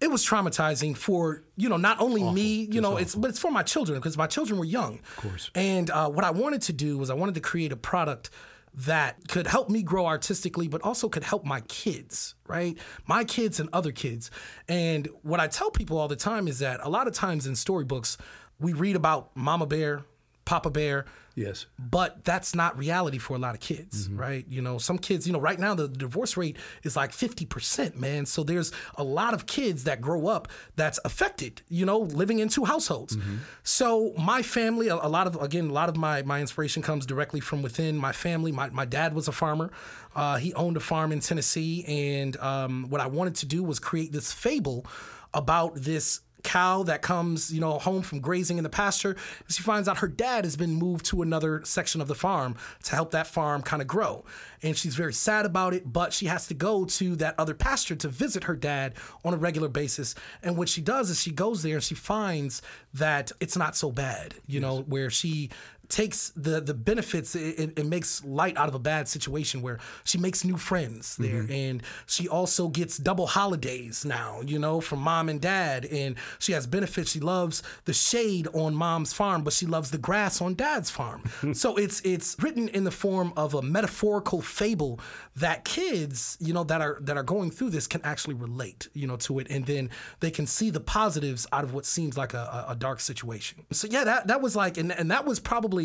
it was traumatizing for you know not only me, you know, it's but it's for my children because my children were young. Of course. And uh, what I wanted to do was I wanted to create a product that could help me grow artistically, but also could help my kids, right? My kids and other kids. And what I tell people all the time is that a lot of times in storybooks, we read about Mama Bear, Papa Bear, Yes. but that's not reality for a lot of kids, right? You know, some kids, you know, right now the divorce rate is like 50%, man. So there's a lot of kids that grow up that's affected, you know, living in two households. So my family, a, a lot of, again, a lot of my, my inspiration comes directly from within my family. My, my dad was a farmer. Uh, he owned a farm in Tennessee. And um, what I wanted to do was create this fable about this cow that comes, you know, home from grazing in the pasture. She finds out her dad has been moved to another section of the farm to help that farm kind of grow. And she's very sad about it, but she has to go to that other pasture to visit her dad on a regular basis. And what she does is she goes there and she finds that it's not so bad, you know, where she takes the the benefits it, it, makes light out of a bad situation where she makes new friends there. Mm-hmm. And she also gets double holidays now you know from mom and dad. And she has benefits. She loves the shade on mom's farm but she loves the grass on dad's farm. So it's it's written in the form of a metaphorical fable that kids you know that are that are going through this can actually relate you know to it. And then they can see the positives out of what seems like a, a a dark situation. So yeah that that was like and, and that was probably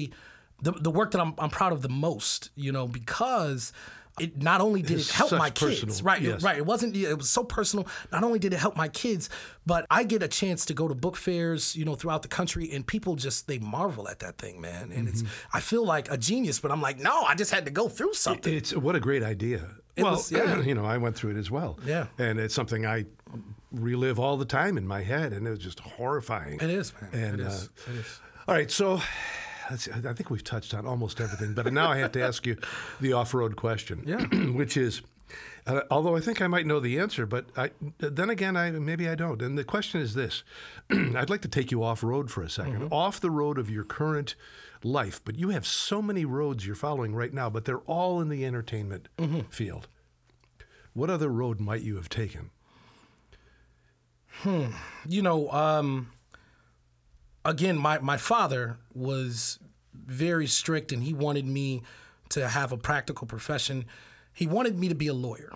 the, the work that I'm, I'm proud of the most, you know, because it not only did It's it help my kids, right, yes. right. It wasn't, it was so personal. Not only did it help my kids, but I get a chance to go to book fairs, you know, throughout the country, and people just they marvel at that thing, man. And it's, Mm-hmm. I feel like a genius, but I'm like, no, I just had to go through something. It's what a great idea. well, was- yeah. you know, I went through it as well. Yeah. And it's something I relive all the time in my head, and it was just horrifying. It is, man. And, it is. uh, it is. All right, so I think we've touched on almost everything, but now I have to ask you the off-road question, Yeah. which is, uh, although I think I might know the answer, but I, then again, I maybe I don't. And the question is this: I'd like to take you off-road for a 2nd off the road of your current life, but you have so many roads you're following right now, but they're all in the entertainment field. What other road might you have taken? Hmm. You know, um, again, my, my father was very strict and he wanted me to have a practical profession. He wanted me to be a lawyer.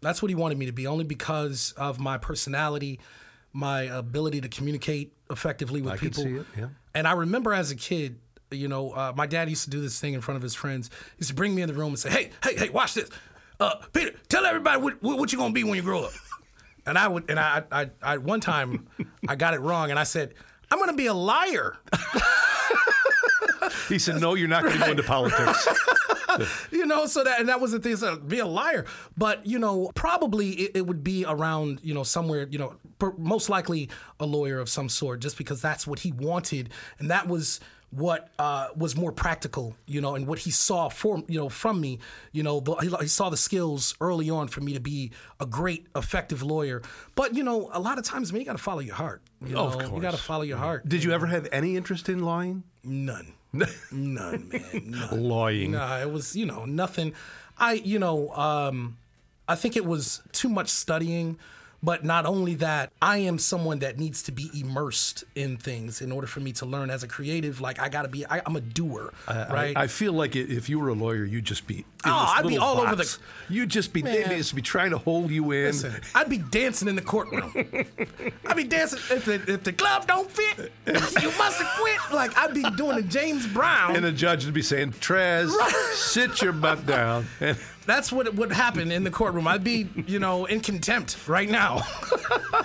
That's what he wanted me to be, only because of my personality, my ability to communicate effectively with I can people. see it, yeah. And I remember as a kid, you know, uh, my dad used to do this thing in front of his friends. He used to bring me in the room and say, "Hey, hey, hey, watch this. Uh, Peter, tell everybody what, what, what you gonna be when you grow up." And I would, and I, I, I, one time, I got it wrong, and I said, "I'm gonna be a liar." He said, "No, you're not going to go into politics." you know, so that and that was the thing. So be a liar, but you know, probably it, it would be around, you know, somewhere, you know, per, most likely a lawyer of some sort, just because that's what he wanted, and that was what uh, was more practical, you know, and what he saw for you know from me, you know, the, he, he saw the skills early on for me to be a great, effective lawyer. But you know, a lot of times, man, you got to follow your heart. You know, Of you got to follow your heart. Did you ever have any interest in lying? None. None, man. None. Lying. Nah, it was, you know, nothing. I, you know, um, I think it was too much studying. But not only that, I am someone that needs to be immersed in things in order for me to learn as a creative. Like I gotta be, I, I'm a doer, right? I, I feel like if you were a lawyer, you'd just be. Oh, I'd be all over box. the- You'd just be. They'd just be trying to hold you in. Listen, I'd be dancing in the courtroom. I'd be dancing if the, if the glove don't fit. You must have quit. Like I'd be doing a James Brown. And the judge would be saying, "Trez, sit your butt down." And That's what would happen in the courtroom. I'd be, you know, in contempt right now.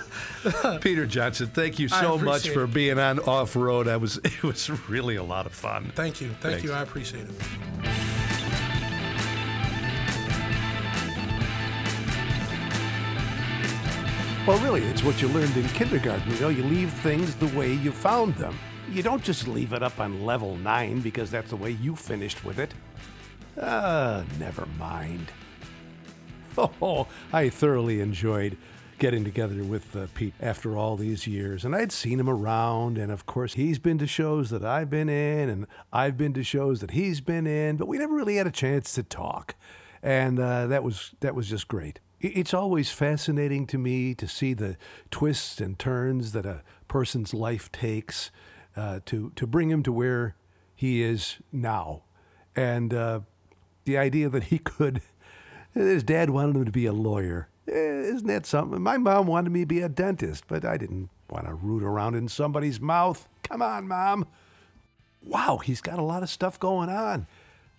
Peter Johnson, thank you so much for it. being on off road. I was. It was really a lot of fun. Thank you. Thank you. I appreciate it. Well, really, it's what you learned in kindergarten. You know, you leave things the way you found them. You don't just leave it up on level nine because that's the way you finished with it. Ah, never mind. Oh, I thoroughly enjoyed getting together with uh, Pete after all these years. And I'd seen him around, and of course, he's been to shows that I've been in, and I've been to shows that he's been in, but we never really had a chance to talk. And uh, that was that was just great. It's always fascinating to me to see the twists and turns that a person's life takes uh, to to bring him to where he is now. And uh, The idea that he could, his dad wanted him to be a lawyer. Eh, isn't that something? My mom wanted me to be a dentist, but I didn't want to root around in somebody's mouth. Come on, mom. Wow, he's got a lot of stuff going on.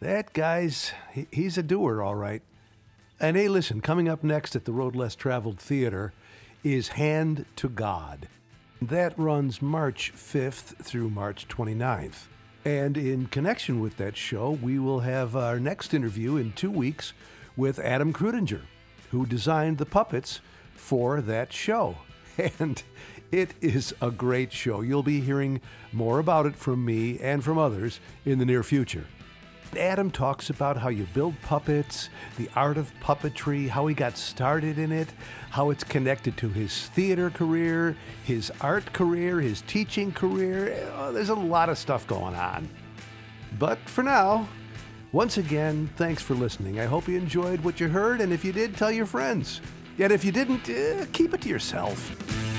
That guy's, he, he's a doer, all right. And hey, listen, coming up next at the Road Less Traveled Theater is Hand to God. That runs March 5th through March 29th. And in connection with that show, we will have our next interview in two weeks with Adam Krudinger, who designed the puppets for that show. And it is a great show. You'll be hearing more about it from me and from others in the near future. Adam talks about how you build puppets, the art of puppetry, how he got started in it, how it's connected to his theater career, his art career, his teaching career. Oh, there's a lot of stuff going on. But for now, once again, thanks for listening. I hope you enjoyed what you heard, and if you did, tell your friends. Yet if you didn't, uh, keep it to yourself.